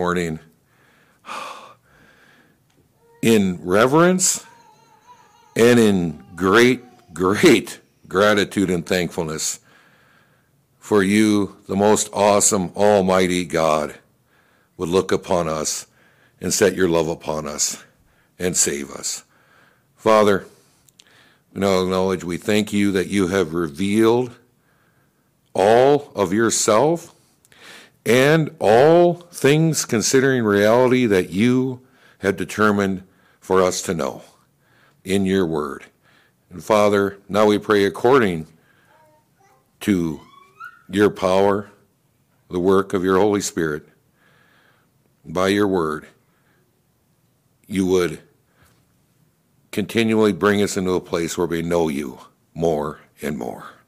morning in reverence and in great, great gratitude and thankfulness for you, the most awesome, almighty God, would look upon us and set your love upon us and save us. Father, we now acknowledge we thank you that you have revealed all of yourself and all things considering reality that you have determined for us to know in your word. And Father, now we pray according to your power, the work of your Holy Spirit, by your word, you would continually bring us into a place where we know you more and more.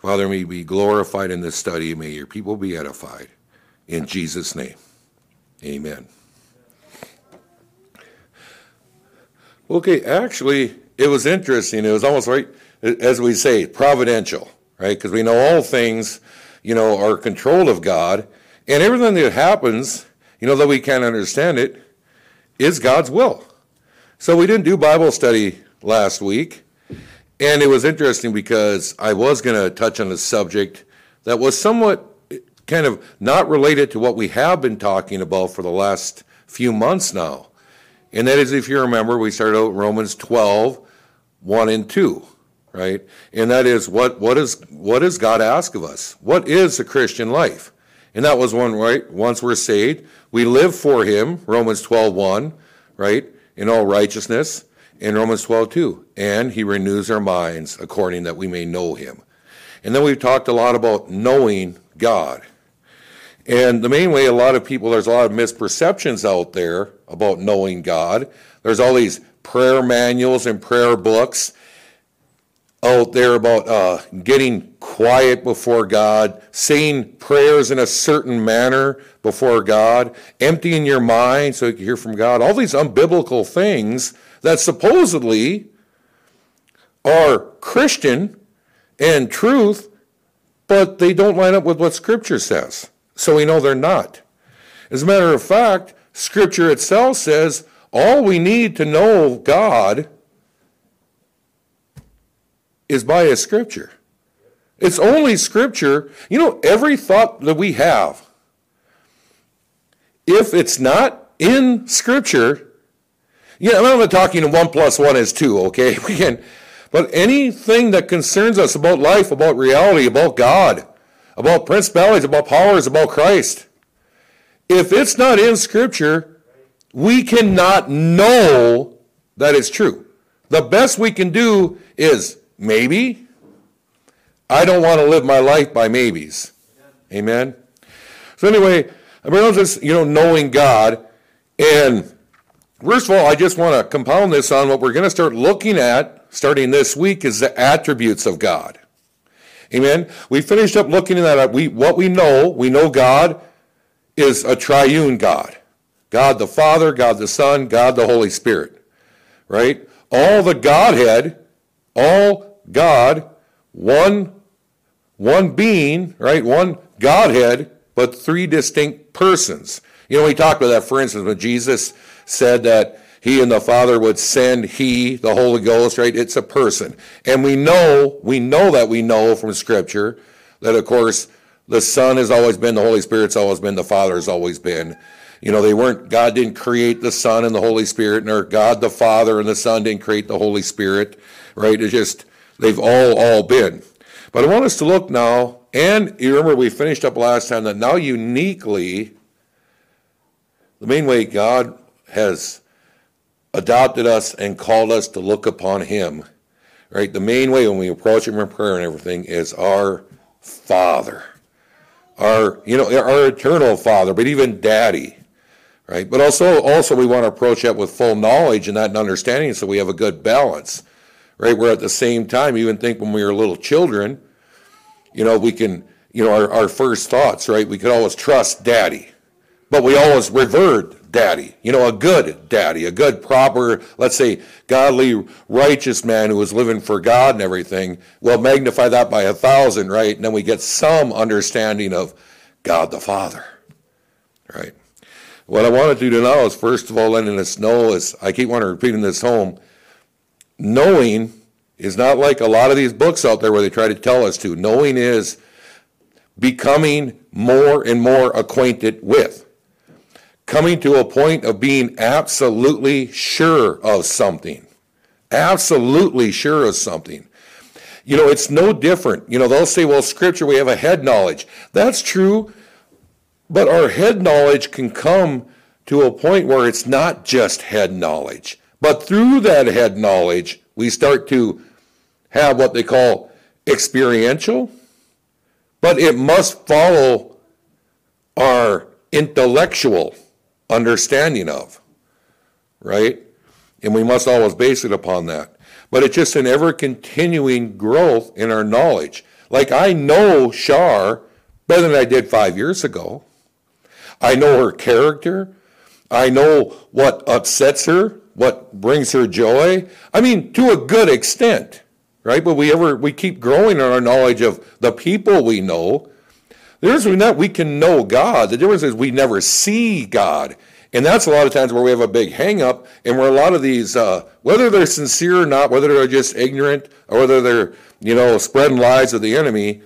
Father, may be glorified in this study. May your people be edified. In Jesus' name, amen. Okay, actually, it was interesting. It was almost right, as we say, providential, right? Because we know all things, you know, are controlled of God. And everything that happens, you know, though we can't understand it, is God's will. So we didn't do Bible study last week. And it was interesting because I was going to touch on a subject that was somewhat kind of not related to what we have been talking about for the last few months now. And that is, if you remember, we started out Romans 12, 1 and 2, right? And that is, what, what, is, what does God ask of us? What is a Christian life? And that was one, right? Once we're saved, we live for Him, Romans 12, 1, right? In all righteousness in Romans 12, 2. And he renews our minds according that we may know him. And then we've talked a lot about knowing God. And the main way a lot of people, there's a lot of misperceptions out there about knowing God. There's all these prayer manuals and prayer books out there about uh, getting quiet before God, saying prayers in a certain manner before God, emptying your mind so you can hear from God, all these unbiblical things that supposedly are Christian and truth, but they don't line up with what Scripture says. So we know they're not. As a matter of fact, Scripture itself says all we need to know God is by a Scripture. It's only Scripture. You know, every thought that we have, if it's not in Scripture, yeah, I'm not talking one plus one is two, okay? We can, but anything that concerns us about life, about reality, about God, about principalities, about powers, about Christ, if it's not in Scripture, we cannot know that it's true. The best we can do is maybe. I don't want to live my life by maybes. Amen. So anyway, I mean, just you know knowing God and First of all, I just want to compound this on what we're going to start looking at starting this week is the attributes of God. Amen. We finished up looking at we what we know. We know God is a triune God. God the Father, God the Son, God the Holy Spirit. Right? All the Godhead, all God, one one being, right? One Godhead, but three distinct persons. You know, we talked about that, for instance, when Jesus said that he and the Father would send he, the Holy Ghost, right? It's a person. And we know, we know that we know from Scripture that, of course, the Son has always been, the Holy Spirit's always been, the Father has always been. You know, they weren't, God didn't create the Son and the Holy Spirit, nor God the Father and the Son didn't create the Holy Spirit, right? It's just, they've all, all been. But I want us to look now, and you remember we finished up last time that now uniquely, the main way God has adopted us and called us to look upon Him. Right? The main way when we approach Him in prayer and everything is our Father. Our, you know, our eternal Father, but even Daddy. Right? But also, also we want to approach that with full knowledge and that and understanding so we have a good balance. Right? Where at the same time, even think when we were little children, you know, we can, you know, our, our first thoughts, right? We could always trust Daddy. But we always revert daddy, you know, a good daddy, a good, proper, let's say, godly, righteous man who was living for God and everything. Well, magnify that by a thousand, right? And then we get some understanding of God the Father, right? What I want to do now is, first of all, letting us know is, I keep wanting to repeating this home, knowing is not like a lot of these books out there where they try to tell us to. Knowing is becoming more and more acquainted with. Coming to a point of being absolutely sure of something. Absolutely sure of something. You know, it's no different. You know, they'll say, well, scripture, we have a head knowledge. That's true, but our head knowledge can come to a point where it's not just head knowledge. But through that head knowledge, we start to have what they call experiential, but it must follow our intellectual understanding of, right? And we must always base it upon that. But it's just an ever continuing growth in our knowledge. Like I know Shar better than I did five years ago. I know her character. I know what upsets her, what brings her joy. I mean, to a good extent, right? But we ever we keep growing in our knowledge of the people we know. There's that we can know God. The difference is we never see God. And that's a lot of times where we have a big hang up and where a lot of these, uh, whether they're sincere or not, whether they're just ignorant or whether they're, you know, spreading lies of the enemy,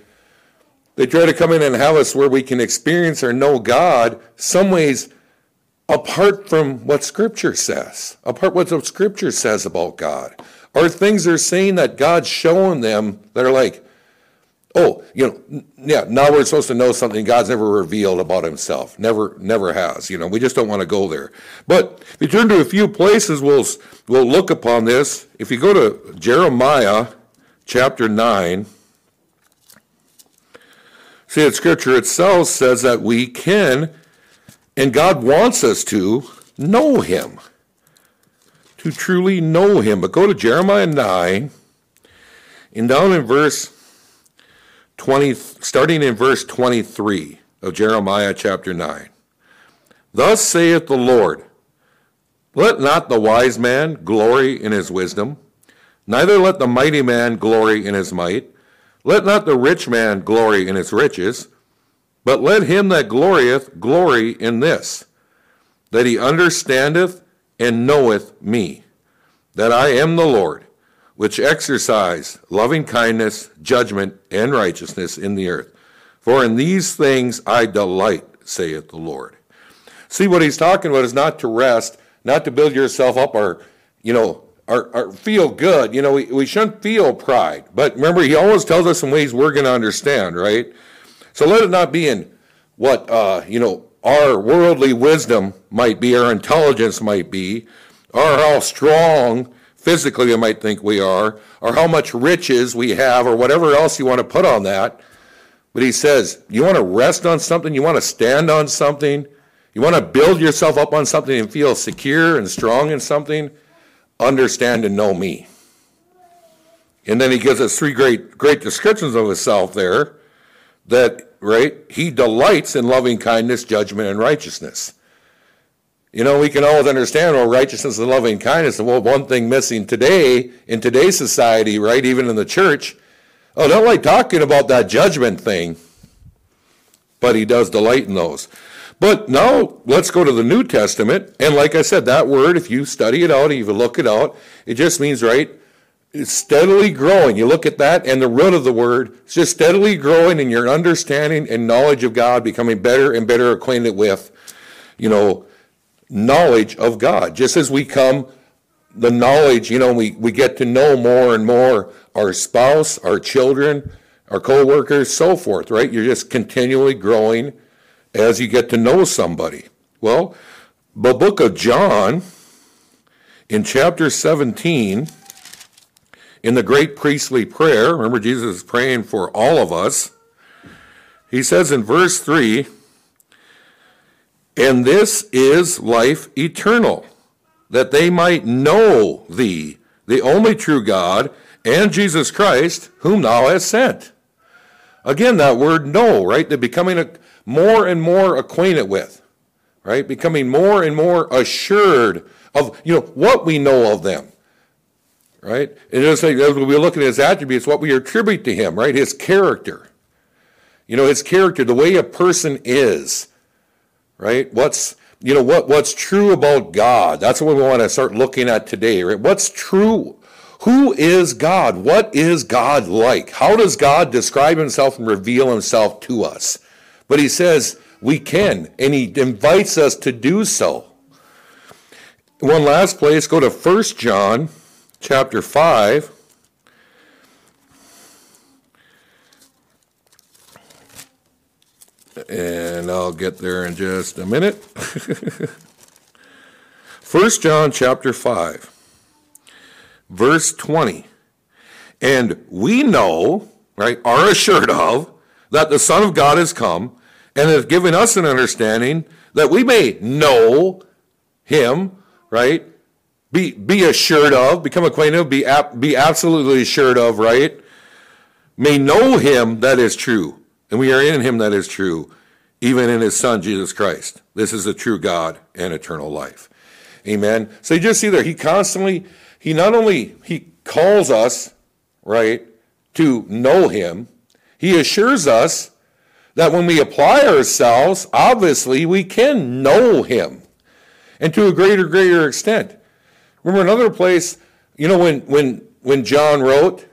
they try to come in and have us where we can experience or know God some ways apart from what Scripture says, apart what the Scripture says about God, or things they're saying that God's showing them that are like, oh, you know, yeah, now we're supposed to know something God's never revealed about himself. Never, never has. You know, we just don't want to go there. But if you turn to a few places, we'll, we'll look upon this. If you go to Jeremiah chapter 9, see that scripture itself says that we can, and God wants us to, know him. To truly know him. But go to Jeremiah 9, and down in verse 20, starting in verse 23 of Jeremiah chapter 9. Thus saith the Lord, Let not the wise man glory in his wisdom, neither let the mighty man glory in his might, let not the rich man glory in his riches, but let him that glorieth glory in this, that he understandeth and knoweth me, that I am the Lord, which exercise loving kindness, judgment, and righteousness in the earth. For in these things I delight, saith the Lord. See, what he's talking about is not to rest, not to build yourself up or, you know, or, or feel good. You know, we, we shouldn't feel pride. But remember, he always tells us in ways we're going to understand, right? So let it not be in what, uh, you know, our worldly wisdom might be, our intelligence might be, or how strong physically you might think we are, or how much riches we have, or whatever else you want to put on that. But he says, you want to rest on something, you want to stand on something, you want to build yourself up on something and feel secure and strong in something, understand and know me. And then he gives us three great, great descriptions of himself there that, right, he delights in loving kindness, judgment, and righteousness. You know, we can always understand, well, righteousness and loving kindness, well, one thing missing today, in today's society, right, even in the church, oh, don't like talking about that judgment thing. But he does delight in those. But now let's go to the New Testament. And like I said, that word, if you study it out, if you look it out, it just means, right, it's steadily growing. You look at that, and the root of the word it's just steadily growing in your understanding and knowledge of God, becoming better and better acquainted with, you know, knowledge of God. Just as we come, the knowledge, you know, we, we get to know more and more our spouse, our children, our co-workers, so forth, right? You're just continually growing as you get to know somebody. Well, the book of John, in chapter 17, in the great priestly prayer, remember Jesus is praying for all of us. He says in verse 3, and this is life eternal, that they might know thee, the only true God, and Jesus Christ, whom thou hast sent. Again, that word know, right? They're becoming a, more and more acquainted with, right? Becoming more and more assured of, you know, what we know of them, right? And just like as we look at his attributes, what we attribute to him, right? His character. You know, his character, the way a person is right? What's you know, what, what's true about God. That's what we want to start looking at today, right? What's true? Who is God? What is God like? How does God describe himself and reveal himself to us? But he says we can, and he invites us to do so. One last place, go to 1 John chapter 5. And I'll get there in just a minute. 1 John chapter 5, verse 20. And we know, right, are assured of, that the Son of God has come and has given us an understanding that we may know him, right? Be, be assured of, become acquainted of, be, be absolutely assured of, right? May know him that is true and we are in him that is true, even in his Son, Jesus Christ. This is the true God and eternal life. Amen. So you just see there, he constantly, he not only, he calls us, right, to know him, he assures us that when we apply ourselves, obviously we can know him. And to a greater, greater extent. Remember another place, you know, when, when, when John wrote,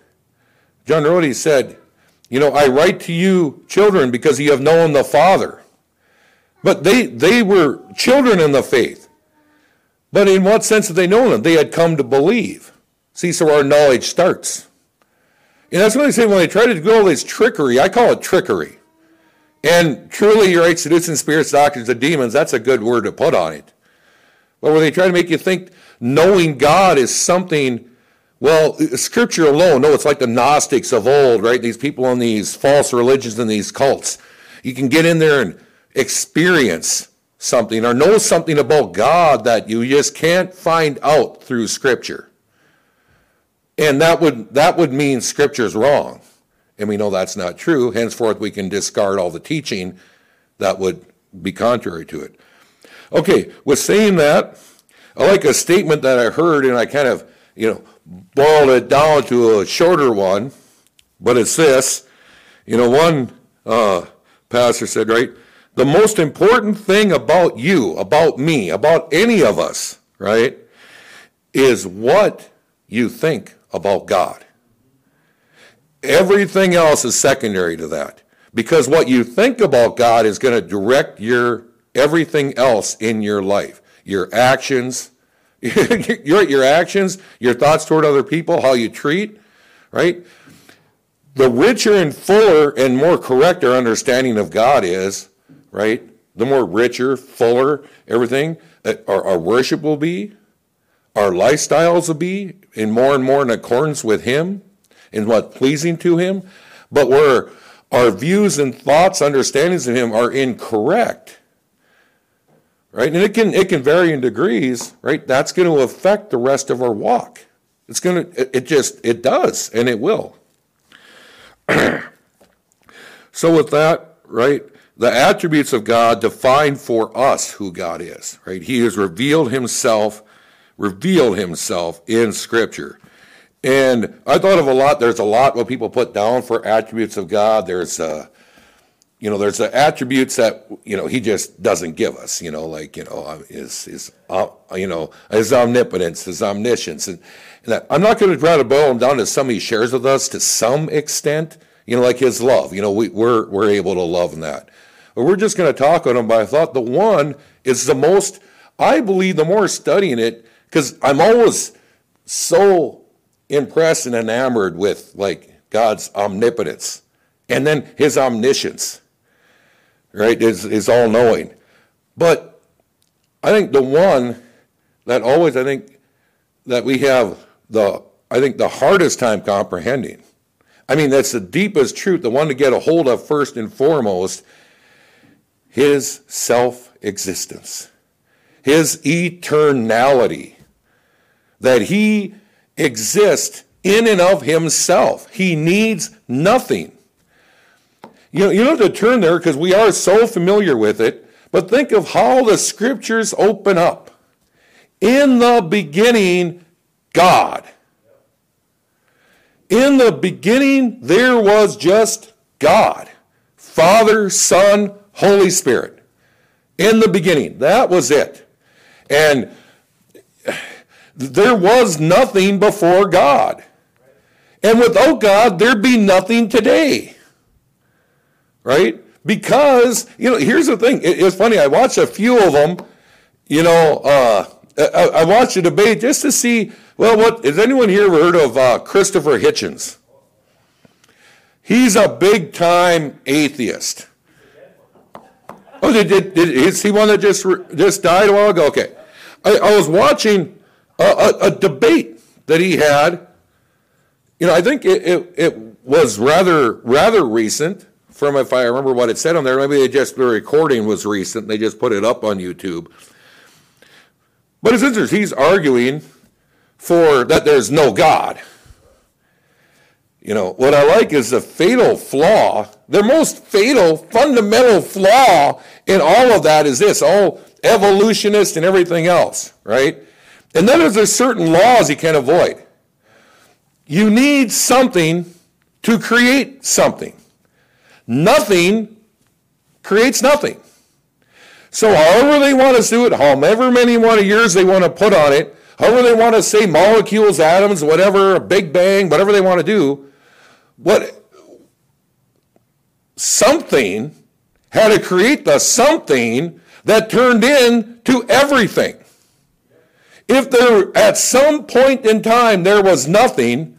John wrote, he said, you know, I write to you, children, because you have known the Father. But they, they were children in the faith. But in what sense did they know him? They had come to believe. See, so our knowledge starts. And that's what they say when they try to do all this trickery. I call it trickery. And truly, you're right, seducing spirits, doctors, and demons, that's a good word to put on it. But when they try to make you think knowing God is something well, scripture alone, no, it's like the Gnostics of old, right? These people in these false religions and these cults. You can get in there and experience something or know something about God that you just can't find out through scripture. And that would that would mean scripture's wrong. And we know that's not true. Henceforth we can discard all the teaching that would be contrary to it. Okay, with saying that, I like a statement that I heard and I kind of, you know, boiled it down to a shorter one, but it's this. You know, one uh, pastor said, right, the most important thing about you, about me, about any of us, right, is what you think about God. Everything else is secondary to that. Because what you think about God is going to direct your everything else in your life. Your actions, your, your actions, your thoughts toward other people, how you treat, right? The richer and fuller and more correct our understanding of God is, right? The more richer, fuller everything, our, our worship will be, our lifestyles will be, in more and more in accordance with Him, in what pleasing to Him. But where our views and thoughts, understandings of Him are incorrect, right? And it can it can vary in degrees, right? That's going to affect the rest of our walk. It's going to it, just it does, and it will. so with that, right? The attributes of God define for us who God is, right? He has revealed himself, revealed himself in Scripture. And I thought of a lot, there's a lot what people put down for attributes of God. There's uh, you know, there's the attributes that you know he just doesn't give us. You know, like you know, his his uh, you know his omnipotence, his omniscience, and, and that. I'm not going to try to boil him down to some he shares with us to some extent. You know, like his love. You know, we, we're we're able to love in that. But we're just going to talk on him. But I thought the one is the most. I believe the more studying it, because I'm always so impressed and enamored with like God's omnipotence and then his omniscience right, is, is all knowing. But I think the one that always, I think, that we have the, I think, the hardest time comprehending. I mean, that's the deepest truth, the one to get a hold of first and foremost, his self existence, his eternality, that he exists in and of himself. He needs nothing. You know, you don't have to turn there because we are so familiar with it, but think of how the scriptures open up. In the beginning, God. In the beginning, there was just God Father, Son, Holy Spirit. In the beginning. That was it. And there was nothing before God. And without God, there'd be nothing today. Right? Because, you know, here's the thing. It, it's funny. I watched a few of them, you know, uh, I, I, watched a debate just to see, well, what, has anyone here ever heard of uh, Christopher Hitchens? He's a big time atheist. Oh, did, did, did, is he one that just, just died a while ago? Okay. I, I was watching a, a, a, debate that he had. You know, I think it, it, it, was rather rather recent. From if I remember what it said on there, maybe they just the recording was recent. They just put it up on YouTube. But it's interesting. He's arguing for that there's no God. You know, what I like is the fatal flaw. The most fatal, fundamental flaw in all of that is this all evolutionist and everything else, right? And then there's a certain laws you can't avoid. You need something to create something. Nothing creates nothing. So, however they want to do it, however many want years they want to put on it, however they want to say molecules, atoms, whatever, Big Bang, whatever they want to do, what something had to create the something that turned into everything. If there at some point in time there was nothing,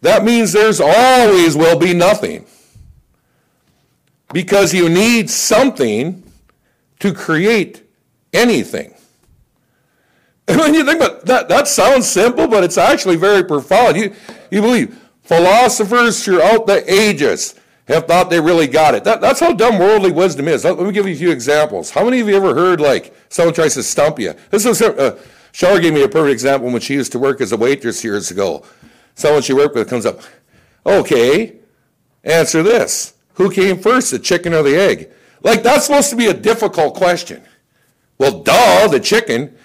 that means there's always will be nothing. Because you need something to create anything. And when you think about that, that sounds simple, but it's actually very profound. You, you believe philosophers throughout the ages have thought they really got it. That, that's how dumb worldly wisdom is. Let me give you a few examples. How many of you ever heard like someone tries to stump you? This is uh, Shar gave me a perfect example when she used to work as a waitress years ago. Someone she worked with comes up, okay, answer this. Who came first, the chicken or the egg? Like that's supposed to be a difficult question. Well, duh, the chicken.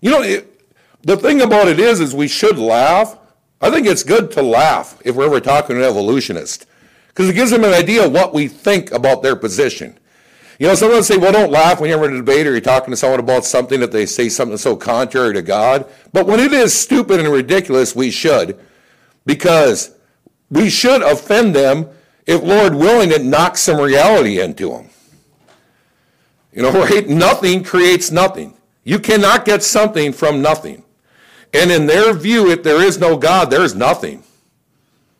You know, it, the thing about it is, is we should laugh. I think it's good to laugh if we're ever talking to an evolutionist because it gives them an idea of what we think about their position. You know, someone say, well, don't laugh when you're in a debate or you're talking to someone about something that they say something so contrary to God. But when it is stupid and ridiculous, we should, because we should offend them if, Lord willing, it knocks some reality into them. You know, right? Nothing creates nothing. You cannot get something from nothing. And in their view, if there is no God, there is nothing.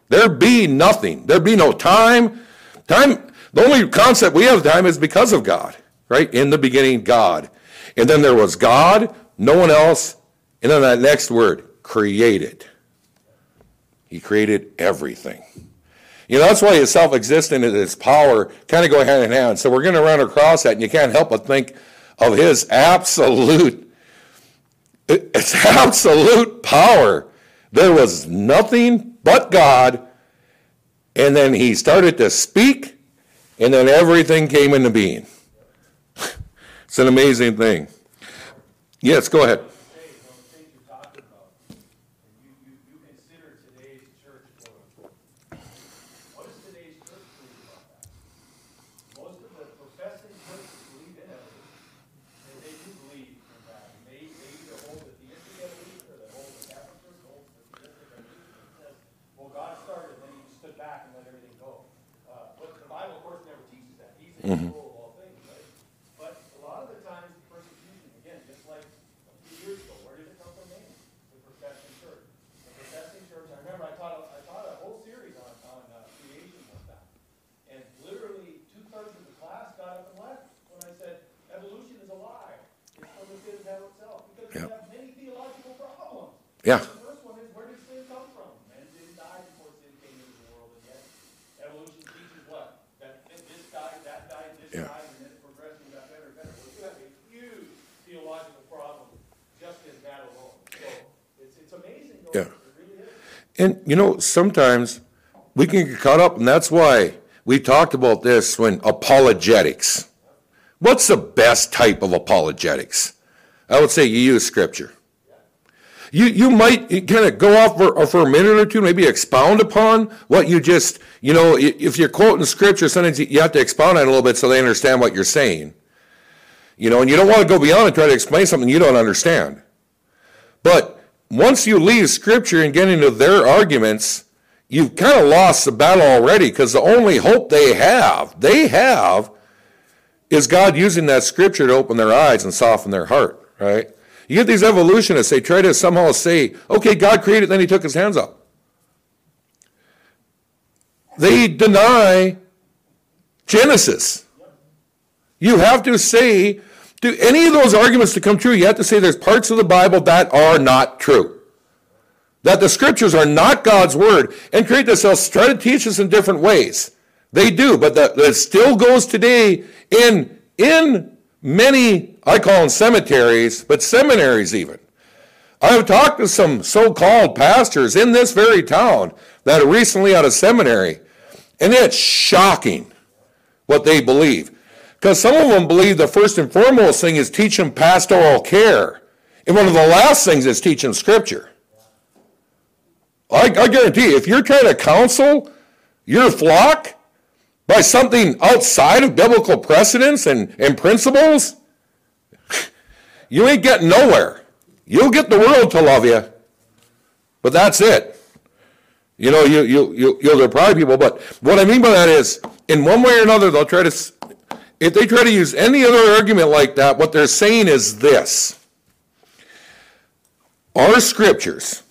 There be nothing. There be no time. Time, the only concept we have time is because of God, right? In the beginning, God. And then there was God, no one else. And then that next word, created. He created everything. You know, that's why his self existence and his power kind of go hand in hand. So we're going to run across that, and you can't help but think of his absolute, it's absolute power. There was nothing but God. And then he started to speak, and then everything came into being. it's an amazing thing. Yes, go ahead. Mm-hmm. But a lot of the times, persecution, again, just like a few years ago, where did it come from? Man, the professing church. The professing church. I remember I taught a, I taught a whole series on on uh, creation one time, and literally two thirds of the class got up and left when I said evolution is a lie. It's from the pit of hell itself because yep. we have many theological problems. Yeah. And you know, sometimes we can get caught up, and that's why we talked about this when apologetics. What's the best type of apologetics? I would say you use scripture. You, you might kind of go off for, uh, for a minute or two, maybe expound upon what you just, you know, if you're quoting scripture, sometimes you have to expound on it a little bit so they understand what you're saying. You know, and you don't want to go beyond and try to explain something you don't understand. But once you leave Scripture and get into their arguments, you've kind of lost the battle already because the only hope they have, they have, is God using that Scripture to open their eyes and soften their heart, right? You get these evolutionists, they try to somehow say, okay, God created, then he took his hands up. They deny Genesis. You have to say, do any of those arguments to come true, you have to say there's parts of the Bible that are not true. That the scriptures are not God's word, and create themselves try to teach us in different ways. They do, but that, that still goes today in, in many, I call them cemeteries, but seminaries even. I've talked to some so-called pastors in this very town that are recently out of seminary, and it's shocking what they believe. Because some of them believe the first and foremost thing is teaching pastoral care. And one of the last things is teaching scripture. I, I guarantee you, if you're trying to counsel your flock by something outside of biblical precedents and, and principles, you ain't getting nowhere. You'll get the world to love you, but that's it. You know, you, you, you, you'll deprive people. But what I mean by that is, in one way or another, they'll try to, if they try to use any other argument like that, what they're saying is this. Our scriptures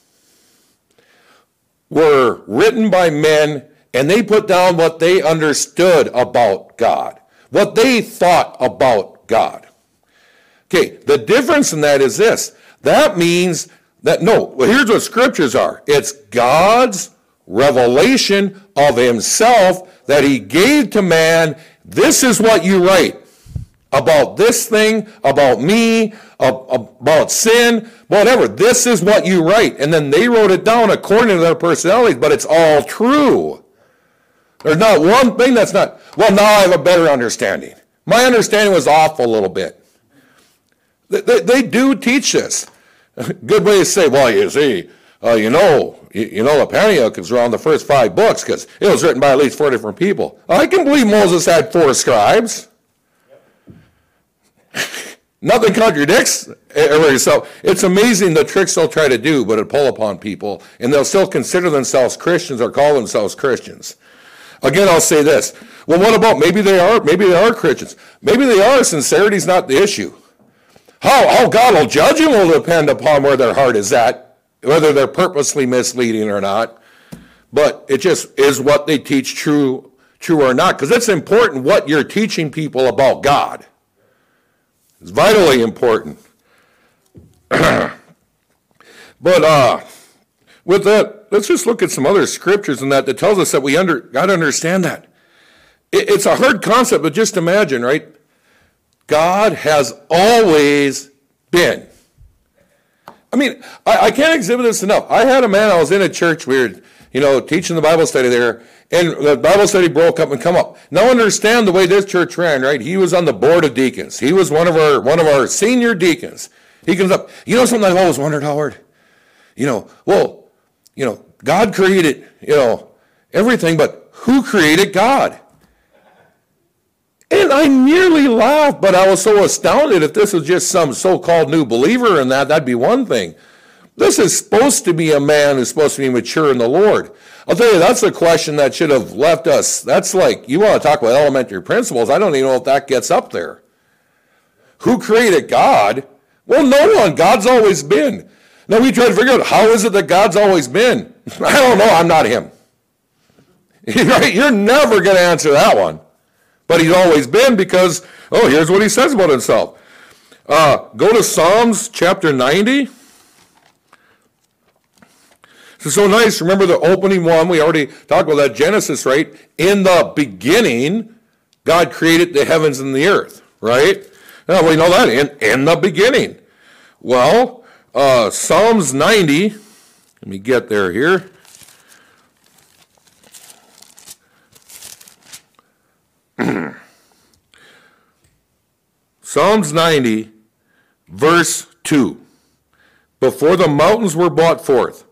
were written by men and they put down what they understood about God, what they thought about God. Okay, the difference in that is this. That means that, no, well, here's what scriptures are it's God's revelation of himself that he gave to man. This is what you write about this thing, about me, about sin, whatever. This is what you write. And then they wrote it down according to their personalities, but it's all true. There's not one thing that's not, well, now I have a better understanding. My understanding was off a little bit. They, they, do teach this. Good way to say, well, you see, uh, you know, you, you, know, the Pentateuch is around the first five books because it was written by at least four different people. I can believe Moses had four scribes. Nothing contradicts everybody. So it's amazing the tricks they'll try to do, but it pull upon people, and they'll still consider themselves Christians or call themselves Christians. Again, I'll say this. Well, what about maybe they are, maybe they are Christians. Maybe they are. Sincerity's not the issue. How, how God will judge them will depend upon where their heart is at, whether they're purposely misleading or not. But it just is what they teach true, true or not. Because it's important what you're teaching people about God. It's vitally important. but uh, with that, let's just look at some other scriptures in that that tells us that we under got to understand that. It, it's a hard concept, but just imagine, right? God has always been. I mean, I, I, can't exhibit this enough. I had a man, I was in a church, we were, you know, teaching the Bible study there, and the Bible study broke up and come up. Now understand the way this church ran, right? He was on the board of deacons. He was one of our one of our senior deacons. He comes up. You know something I've always wondered, Howard? You know, well, you know, God created, you know, everything, but who created God? And I nearly laughed, but I was so astounded if this was just some so called new believer in that, that'd be one thing. This is supposed to be a man who's supposed to be mature in the Lord. I'll tell you, that's a question that should have left us. That's like, you want to talk about elementary principles. I don't even know if that gets up there. Who created God? Well, no one. God's always been. Now we try to figure out how is it that God's always been? I don't know. I'm not him. You're never going to answer that one. But he's always been because, oh, here's what he says about himself. Uh, go to Psalms chapter 90. It's so nice. Remember the opening one? We already talked about that Genesis, right? In the beginning, God created the heavens and the earth, right? Now we know that in, in the beginning. Well, uh, Psalms 90, let me get there here. Psalms 90, verse 2. Before the mountains were brought forth,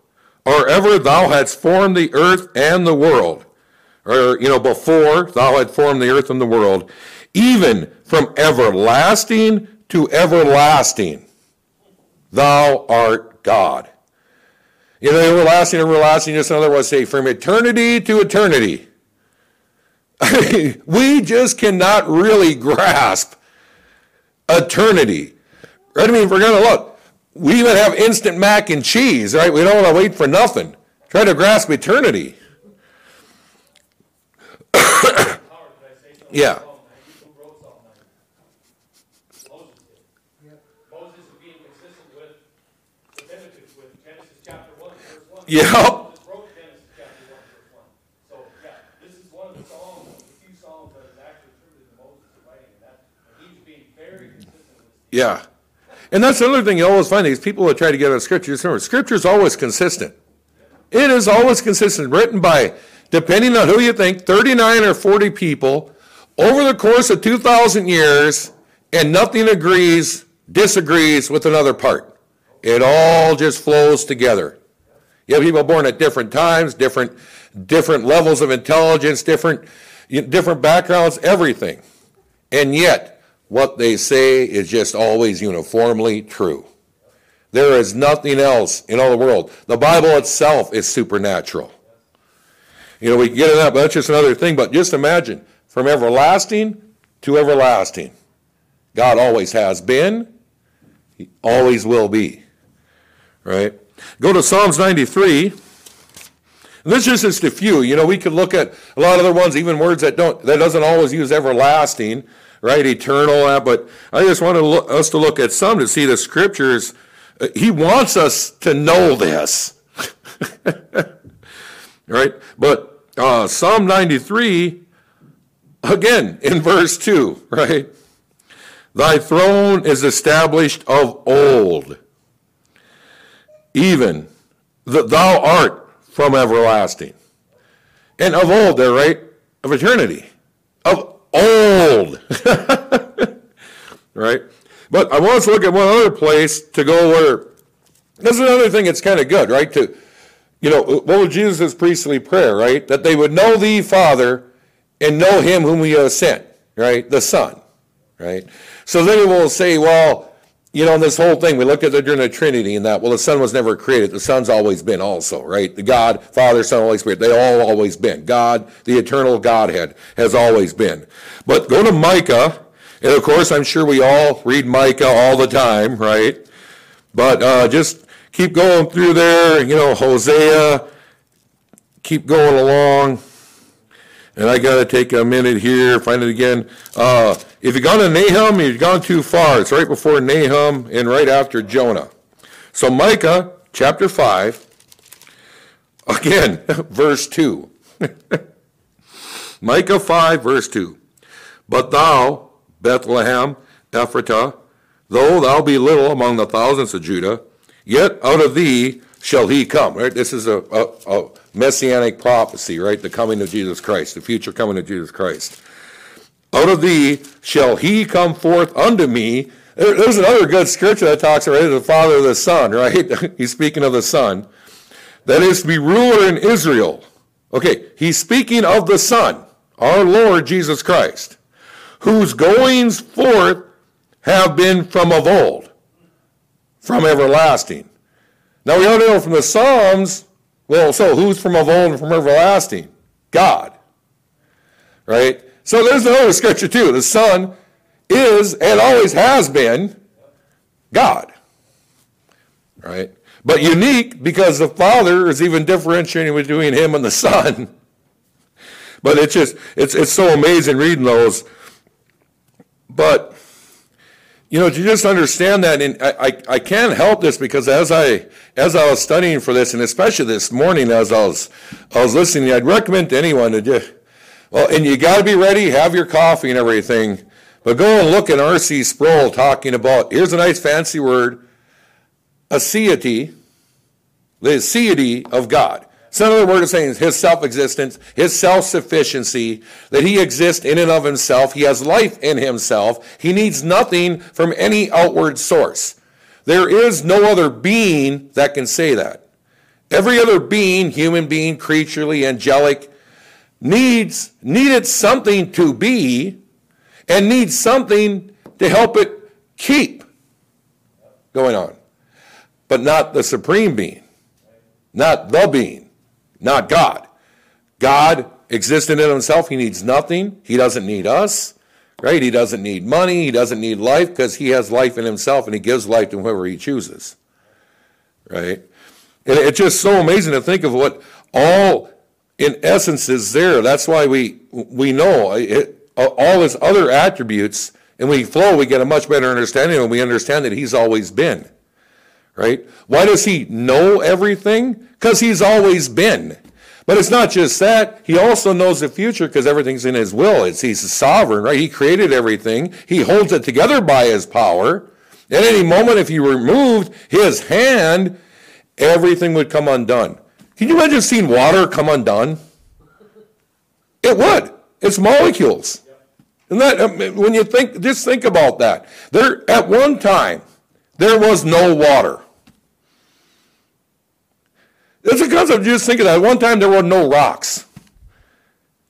or ever thou hadst formed the earth and the world, or, you know, before thou had formed the earth and the world, even from everlasting to everlasting. Thou art God. You know, everlasting, everlasting, just another way say from eternity to eternity. we just cannot really grasp eternity. Right? I mean, we're going to look, we even have instant mac and cheese, right? We don't want to wait for nothing. Try to grasp eternity. yeah. Yep. Yeah. And that's another thing you always find these people that try to get out of scripture. Remember, scripture is always consistent. It is always consistent, written by, depending on who you think, 39 or 40 people over the course of 2,000 years, and nothing agrees, disagrees with another part. It all just flows together. You have people born at different times, different, different levels of intelligence, different, different backgrounds, everything. And yet, what they say is just always uniformly true. There is nothing else in all the world. The Bible itself is supernatural. You know, we get it but that's just another thing. But just imagine from everlasting to everlasting, God always has been, He always will be. Right? Go to Psalms 93. And this is just a few. You know, we could look at a lot of other ones, even words that don't that doesn't always use everlasting right? Eternal. Uh, but I just want to look, us to look at some to see the scriptures. Uh, he wants us to know this, right? But uh, Psalm 93, again, in verse 2, right? Thy throne is established of old, even that thou art from everlasting. And of old there, right? Of eternity. Of old. right? But I want us to look at one other place to go where this is another thing that's kind of good, right? To you know, what was Jesus' priestly prayer, right? That they would know thee, Father, and know him whom we have sent, right? The Son, right? So then we will say, well, you know, in this whole thing, we look at the during the Trinity and that, well, the Son was never created. The Son's always been also, right? The God, Father, Son, Holy Spirit, they all always been. God, the eternal Godhead, has always been. But go to Micah, and of course, I'm sure we all read Micah all the time, right? But uh, just keep going through there, you know, Hosea, keep going along. And I got to take a minute here, find it again. Uh, if you've gone to Nahum, you've gone too far. It's right before Nahum and right after Jonah. So Micah chapter 5, again, verse 2. Micah 5, verse 2. But thou, Bethlehem, Ephratah, though thou be little among the thousands of Judah, yet out of thee shall he come. Right? This is a, a, a messianic prophecy, right? The coming of Jesus Christ, the future coming of Jesus Christ. Out of thee shall he come forth unto me. There's another good scripture that talks about the Father of the Son, right? he's speaking of the Son. That is to be ruler in Israel. Okay, he's speaking of the Son, our Lord Jesus Christ, whose goings forth have been from of old, from everlasting. Now we all know from the Psalms, well, so who's from of old and from everlasting? God. Right? So there's another scripture too. The Son is and always has been God. Right? But unique because the Father is even differentiating between him and the Son. But it's just it's it's so amazing reading those. But you know, to just understand that, and I, I, I, can't help this because as I as I was studying for this, and especially this morning as I was I was listening, I'd recommend to anyone to just well, and you got to be ready, have your coffee and everything, but go and look at R.C. Sproul talking about here's a nice fancy word, aseity, the aseity of God. So another word of saying is his self-existence, his self-sufficiency, that he exists in and of himself. He has life in himself. He needs nothing from any outward source. There is no other being that can say that. Every other being, human being, creaturely, angelic, needs needed something to be, and needs something to help it keep going on. But not the supreme being, not the being, not God. God existent in himself, he needs nothing. He doesn't need us, right? He doesn't need money. He doesn't need life because he has life in himself and he gives life to whoever he chooses, right? And it's just so amazing to think of what all, in essence, is there. That's why we we know it, all his other attributes, and we flow, we get a much better understanding, and we understand that he's always been, right? Why does he know everything? Because he's always been. But it's not just that. He also knows the future because everything's in his will. It's, he's sovereign, right? He created everything. He holds it together by his power. At any moment, if you removed his hand, everything would come undone. Can you imagine seeing water come undone? It would. It's molecules. And that um, when you think, just think about that. There, at one time, there was no water. It's a concept. Just thinking that. At one time, there were no rocks.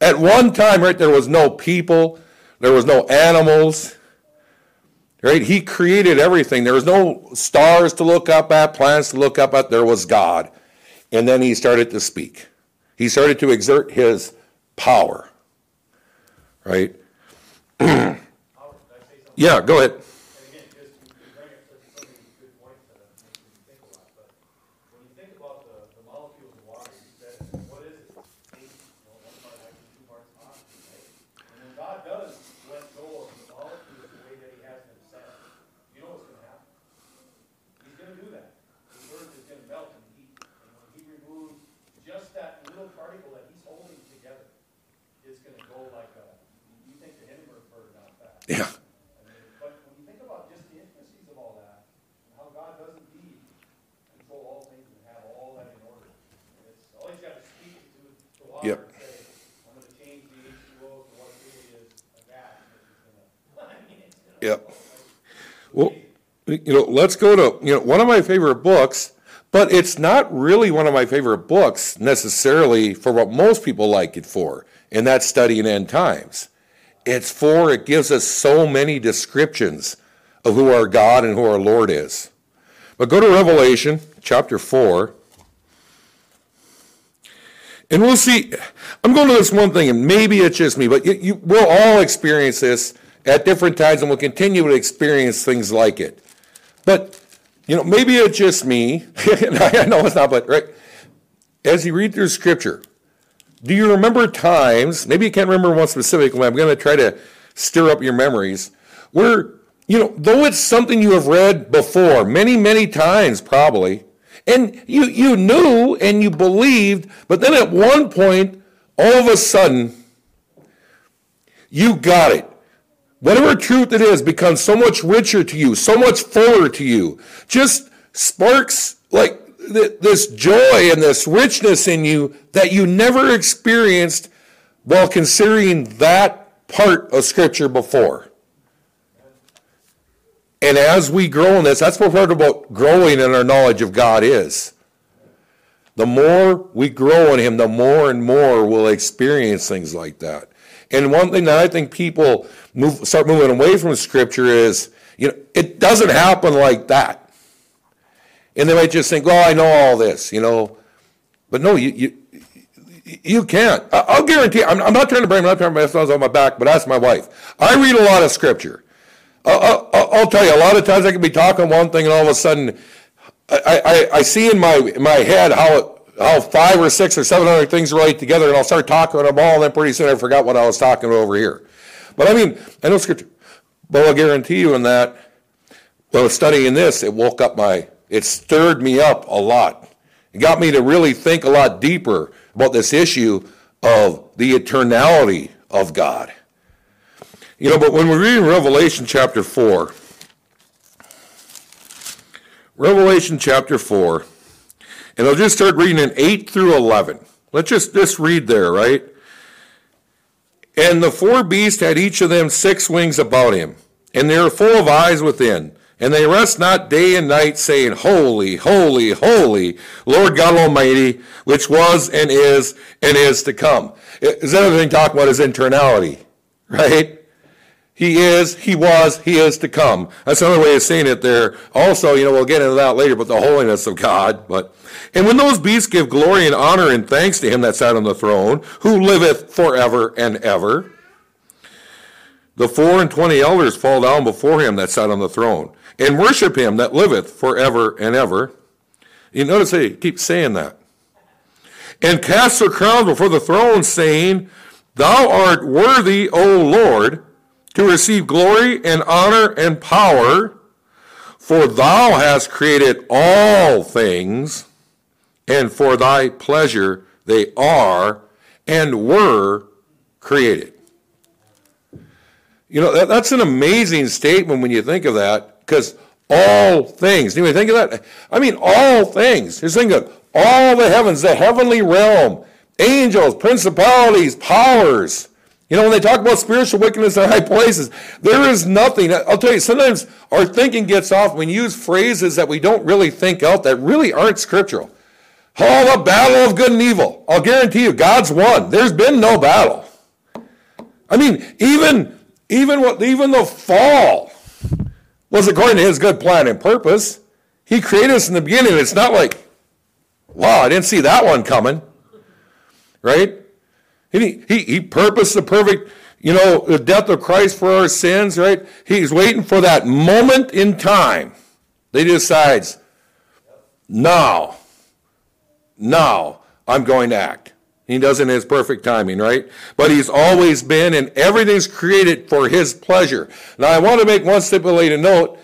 At one time, right, there was no people, there was no animals. Right? He created everything. There was no stars to look up at, planets to look up at. There was God. And then he started to speak. He started to exert his power. Right? yeah, go ahead. Yeah. But when you think about just the intricacies of all that, and how God does indeed control all things and have all that in order, it's all he's got to speak to the water Yep. and say, I'm going to change the H2O to what it really is, a gas, which is going to, I mean, it's going to. Yep. Well, you know, let's go to, you know, one of my favorite books, but it's not really one of my favorite books necessarily for what most people like it for, and that's studying end times. It's for, it gives us so many descriptions of who our God and who our Lord is. But go to Revelation chapter 4. And we'll see. I'm going to this one thing, and maybe it's just me, but you, you, we'll all experience this at different times, and we'll continue to experience things like it. But, you know, maybe it's just me. I know it's not, but, right? As you read through Scripture, do you remember times, maybe you can't remember one specifically, I'm going to try to stir up your memories, where, you know, though it's something you have read before, many, many times probably, and you, you knew and you believed, but then at one point, all of a sudden, you got it. Whatever truth it is becomes so much richer to you, so much fuller to you. Just sparks like this joy and this richness in you that you never experienced while considering that part of Scripture before. And as we grow in this, that's what part about growing in our knowledge of God is. The more we grow in Him, the more and more we'll experience things like that. And one thing that I think people move, start moving away from Scripture is, you know, it doesn't happen like that. And they might just think, well, I know all this, you know. But no, you, you, you can't. I'll guarantee, I'm, I'm not trying to blame, I'm not trying to myself on my back, but ask my wife. I read a lot of scripture. I'll, I'll, I'll, tell you, a lot of times I can be talking one thing and all of a sudden I, I, I see in my, in my head how, how five or six or seven other things relate together and I'll start talking them all and then pretty soon I forgot what I was talking over here. But I mean, I know scripture. But I'll guarantee you in that, while studying this, it woke up my it stirred me up a lot. It got me to really think a lot deeper about this issue of the eternality of God. You know, but when we read in Revelation chapter 4, Revelation chapter 4, and I'll just start reading in 8 through 11. Let's just, just read there, right? And the four beasts had each of them six wings about him, and they were full of eyes within. And they rest not day and night, saying, Holy, holy, holy, Lord God Almighty, which was and is and is to come. Is that everything talking about his eternality, right? He is, he was, he is to come. That's another way of saying it there. Also, you know, we'll get into that later, but the holiness of God. But and when those beasts give glory and honor and thanks to him that sat on the throne, who liveth forever and ever, the four and twenty elders fall down before him that sat on the throne, and worship him that liveth forever and ever. You notice they keep saying that. And cast their crowns before the throne, saying, Thou art worthy, O Lord, to receive glory and honor and power, for thou hast created all things, and for thy pleasure they are and were created. You know, that, that's an amazing statement when you think of that, because all things. Do you think of that? I mean, all things. Just think of all the heavens, the heavenly realm, angels, principalities, powers, you know, when they talk about spiritual wickedness in high places, there is nothing. I'll tell you, sometimes our thinking gets off when we use phrases that we don't really think out that really aren't scriptural. Oh, the battle of good and evil. I'll guarantee you, God's won. There's been no battle. I mean, even even what even the fall was according to his good plan and purpose. He created us in the beginning. It's not like, wow, I didn't see that one coming. Right? He, he, he purposed the perfect, you know, the death of Christ for our sins, right? He's waiting for that moment in time. They decides, now, now I'm going to act. He does it in his perfect timing, right? But he's always been, and everything's created for his pleasure. Now, I want to make one stipulated note.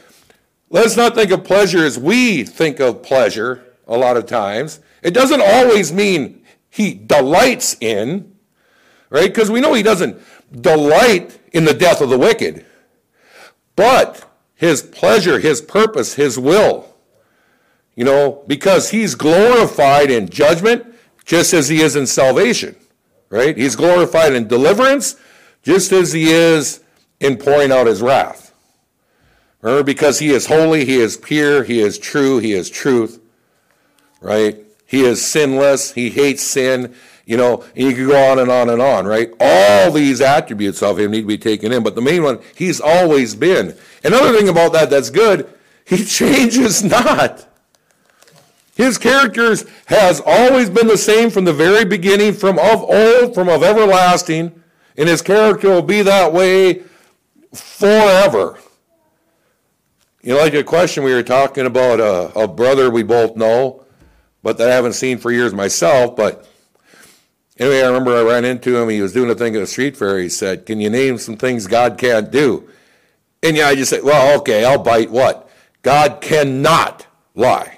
Let's not think of pleasure as we think of pleasure a lot of times. It doesn't always mean he delights in, right? Because we know he doesn't delight in the death of the wicked, but his pleasure, his purpose, his will, you know, because he's glorified in judgment just as he is in salvation, right? He's glorified in deliverance just as he is in pouring out his wrath. Remember, because he is holy, he is pure, he is true, he is truth, right? He is sinless, he hates sin, you know, and you could go on and on and on, right? All these attributes of him need to be taken in, but the main one, he's always been. Another thing about that that's good, he changes not. His character has always been the same from the very beginning, from of old, from of everlasting, and his character will be that way forever. You know, like a question we were talking about a, a brother we both know, but that I haven't seen for years myself, but Anyway, I remember I ran into him. He was doing a thing at a street fair. He said, Can you name some things God can't do? And yeah, I just said, Well, okay, I'll bite what? God cannot lie.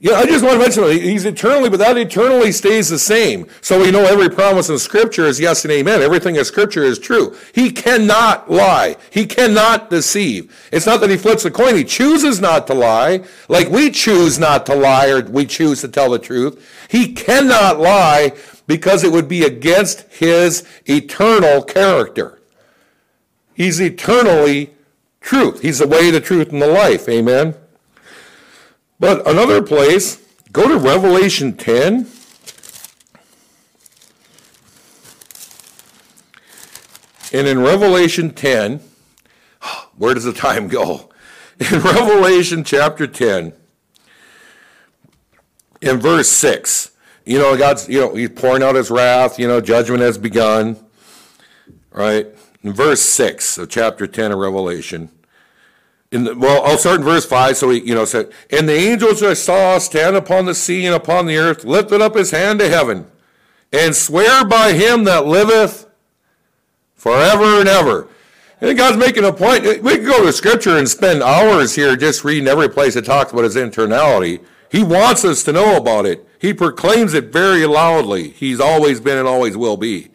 Yeah, I just want to mention that he's eternally, but that eternally stays the same. So we know every promise in Scripture is yes and amen. Everything in Scripture is true. He cannot lie. He cannot deceive. It's not that he flips a coin. He chooses not to lie, like we choose not to lie or we choose to tell the truth. He cannot lie because it would be against his eternal character. He's eternally truth. He's the way, the truth, and the life. Amen. But another place, go to Revelation 10. And in Revelation 10, where does the time go? In Revelation chapter 10, in verse 6, you know, God's, you know, he's pouring out his wrath, you know, judgment has begun, right? In verse 6 of chapter 10 of Revelation. The, well, I'll start in verse 5. So he, you know, said, And the angels I saw stand upon the sea and upon the earth lifted up his hand to heaven and swear by him that liveth forever and ever. And God's making a point. We could go to scripture and spend hours here just reading every place it talks about his eternality. He wants us to know about it. He proclaims it very loudly. He's always been and always will be.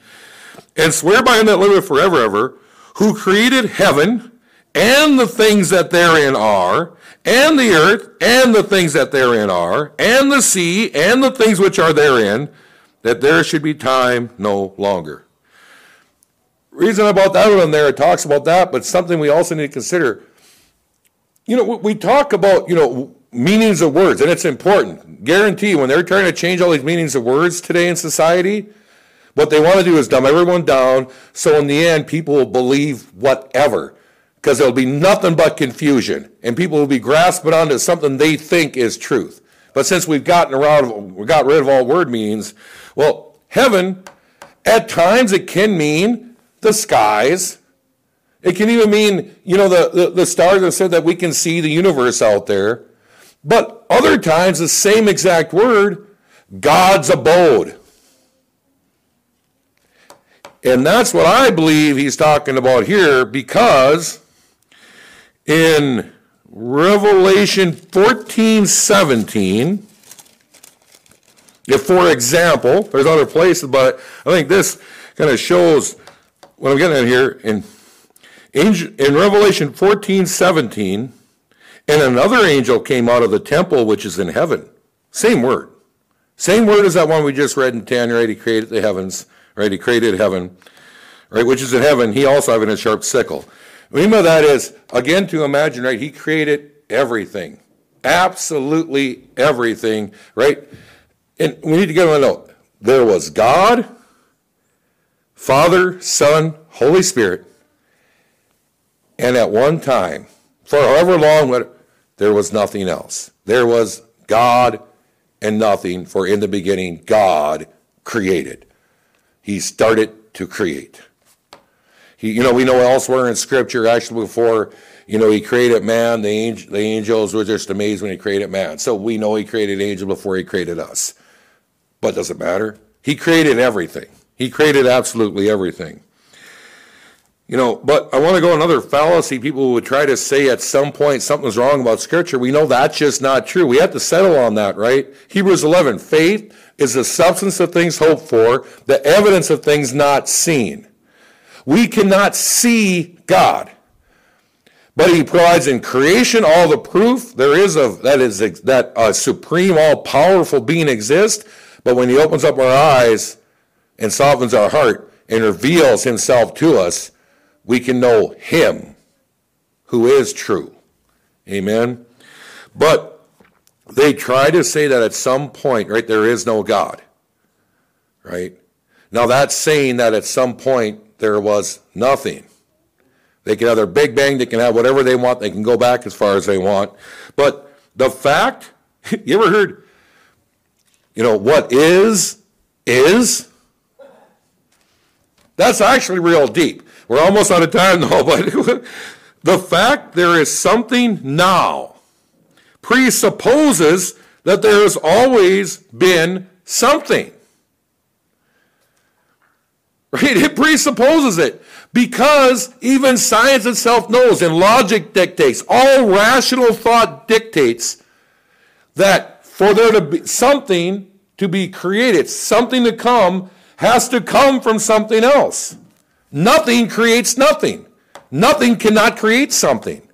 And swear by him that liveth forever, ever, who created heaven and the things that therein are, and the earth and the things that therein are, and the sea and the things which are therein, that there should be time no longer. Reason about that one there, it talks about that, but something we also need to consider. You know, we talk about, you know, meanings of words, and it's important. Guarantee when they're trying to change all these meanings of words today in society, What they want to do is dumb everyone down, so in the end, people will believe whatever, because there'll be nothing but confusion, and people will be grasping onto something they think is truth. But since we've gotten around, we got rid of all word meanings, well, heaven, at times it can mean the skies. It can even mean, you know, the, the, the stars that said that we can see the universe out there. But other times, the same exact word, God's abode. And that's what I believe he's talking about here because in Revelation 14 17, if, for example, there's other places, but I think this kind of shows what I'm getting at here. In, in Revelation 14 17, and another angel came out of the temple which is in heaven. Same word. Same word as that one we just read in 10, right? He created the heavens, right? He created heaven, right? Which is in heaven. He also having a sharp sickle. Remember that is, again, to imagine, right? He created everything. Absolutely everything, right? And we need to get on a note. There was God, Father, Son, Holy Spirit, and at one time, for however long, there was nothing else. There was God and nothing, for in the beginning, God created. He started to create. He, you know, we know elsewhere in Scripture, actually before, you know, he created man, the, angel, the angels were just amazed when he created man. So we know he created angels before he created us. But does it matter? He created everything. He created absolutely everything. You know, but I want to go another fallacy. People would try to say at some point something's wrong about Scripture. We know that's just not true. We have to settle on that, right? Hebrews 11, faith is the substance of things hoped for, the evidence of things not seen. We cannot see God. But he provides in creation all the proof there is of that is that a supreme, all powerful being exists. But when he opens up our eyes and softens our heart and reveals himself to us, we can know him who is true. Amen. But they try to say that at some point, right, there is no God. Right? Now that's saying that at some point there was nothing. They can have their big bang, they can have whatever they want, they can go back as far as they want. But the fact, you ever heard, you know, what is, is? That's actually real deep. We're almost out of time though, but the fact there is something now presupposes that there has always been something. Right? It presupposes it because even science itself knows and logic dictates, all rational thought dictates that for there to be something to be created, something to come, has to come from something else. Nothing creates nothing. Nothing cannot create something.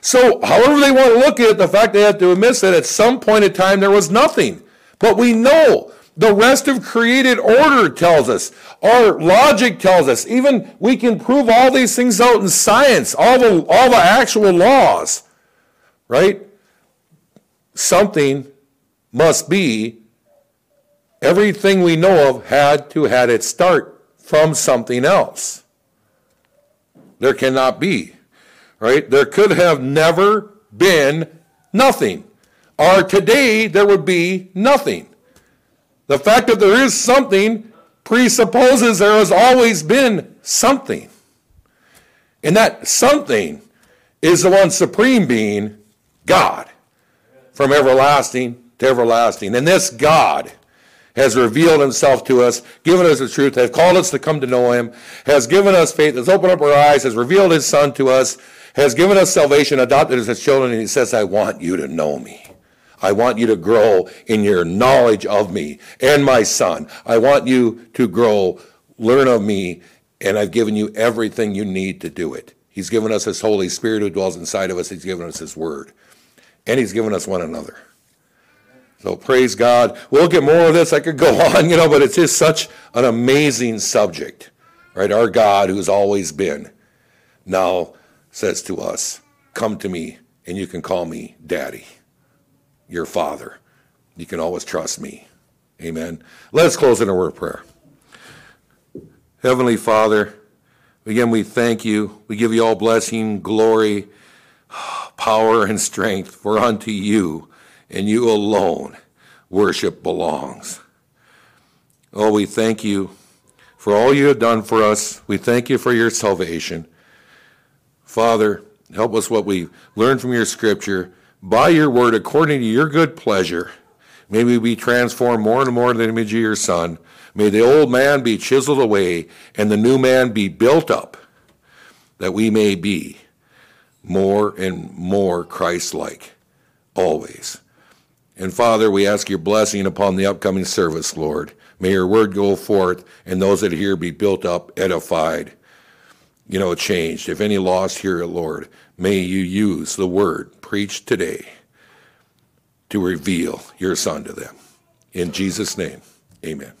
So, however they want to look at it, the fact they have to admit that at some point in time there was nothing. But we know the rest of created order tells us. Our logic tells us. Even we can prove all these things out in science, all the, all the actual laws, right? Something must be, everything we know of had to had its start from something else. There cannot be, right? There could have never been nothing. Or today there would be nothing. The fact that there is something presupposes there has always been something. And that something is the one supreme being, God, from everlasting to everlasting. And this God has revealed himself to us, given us the truth, has called us to come to know him, has given us faith, has opened up our eyes, has revealed his son to us, has given us salvation, adopted us as children, and he says, I want you to know me. I want you to grow in your knowledge of me and my son. I want you to grow, learn of me, and I've given you everything you need to do it. He's given us His Holy Spirit who dwells inside of us. He's given us His Word. And He's given us one another. So praise God. We'll get more of this. I could go on, you know, but it's just such an amazing subject, right? Our God, who's always been, now says to us, Come to me, and you can call me Daddy your Father. You can always trust me. Amen. Let us close in a word of prayer. Heavenly Father, again, we thank you. We give you all blessing, glory, power, and strength, for unto you and you alone worship belongs. Oh, we thank you for all you have done for us. We thank you for your salvation. Father, help us what we learned from your scripture by your word according to your good pleasure. May we be transformed more and more in the image of your Son. May the old man be chiseled away and the new man be built up, that we may be more and more Christ like always. And Father, we ask your blessing upon the upcoming service, Lord. May your word go forth and those that hear be built up, edified, you know, changed. If any lost here, Lord, may you use the word preached today to reveal your Son to them. In Jesus' name, amen.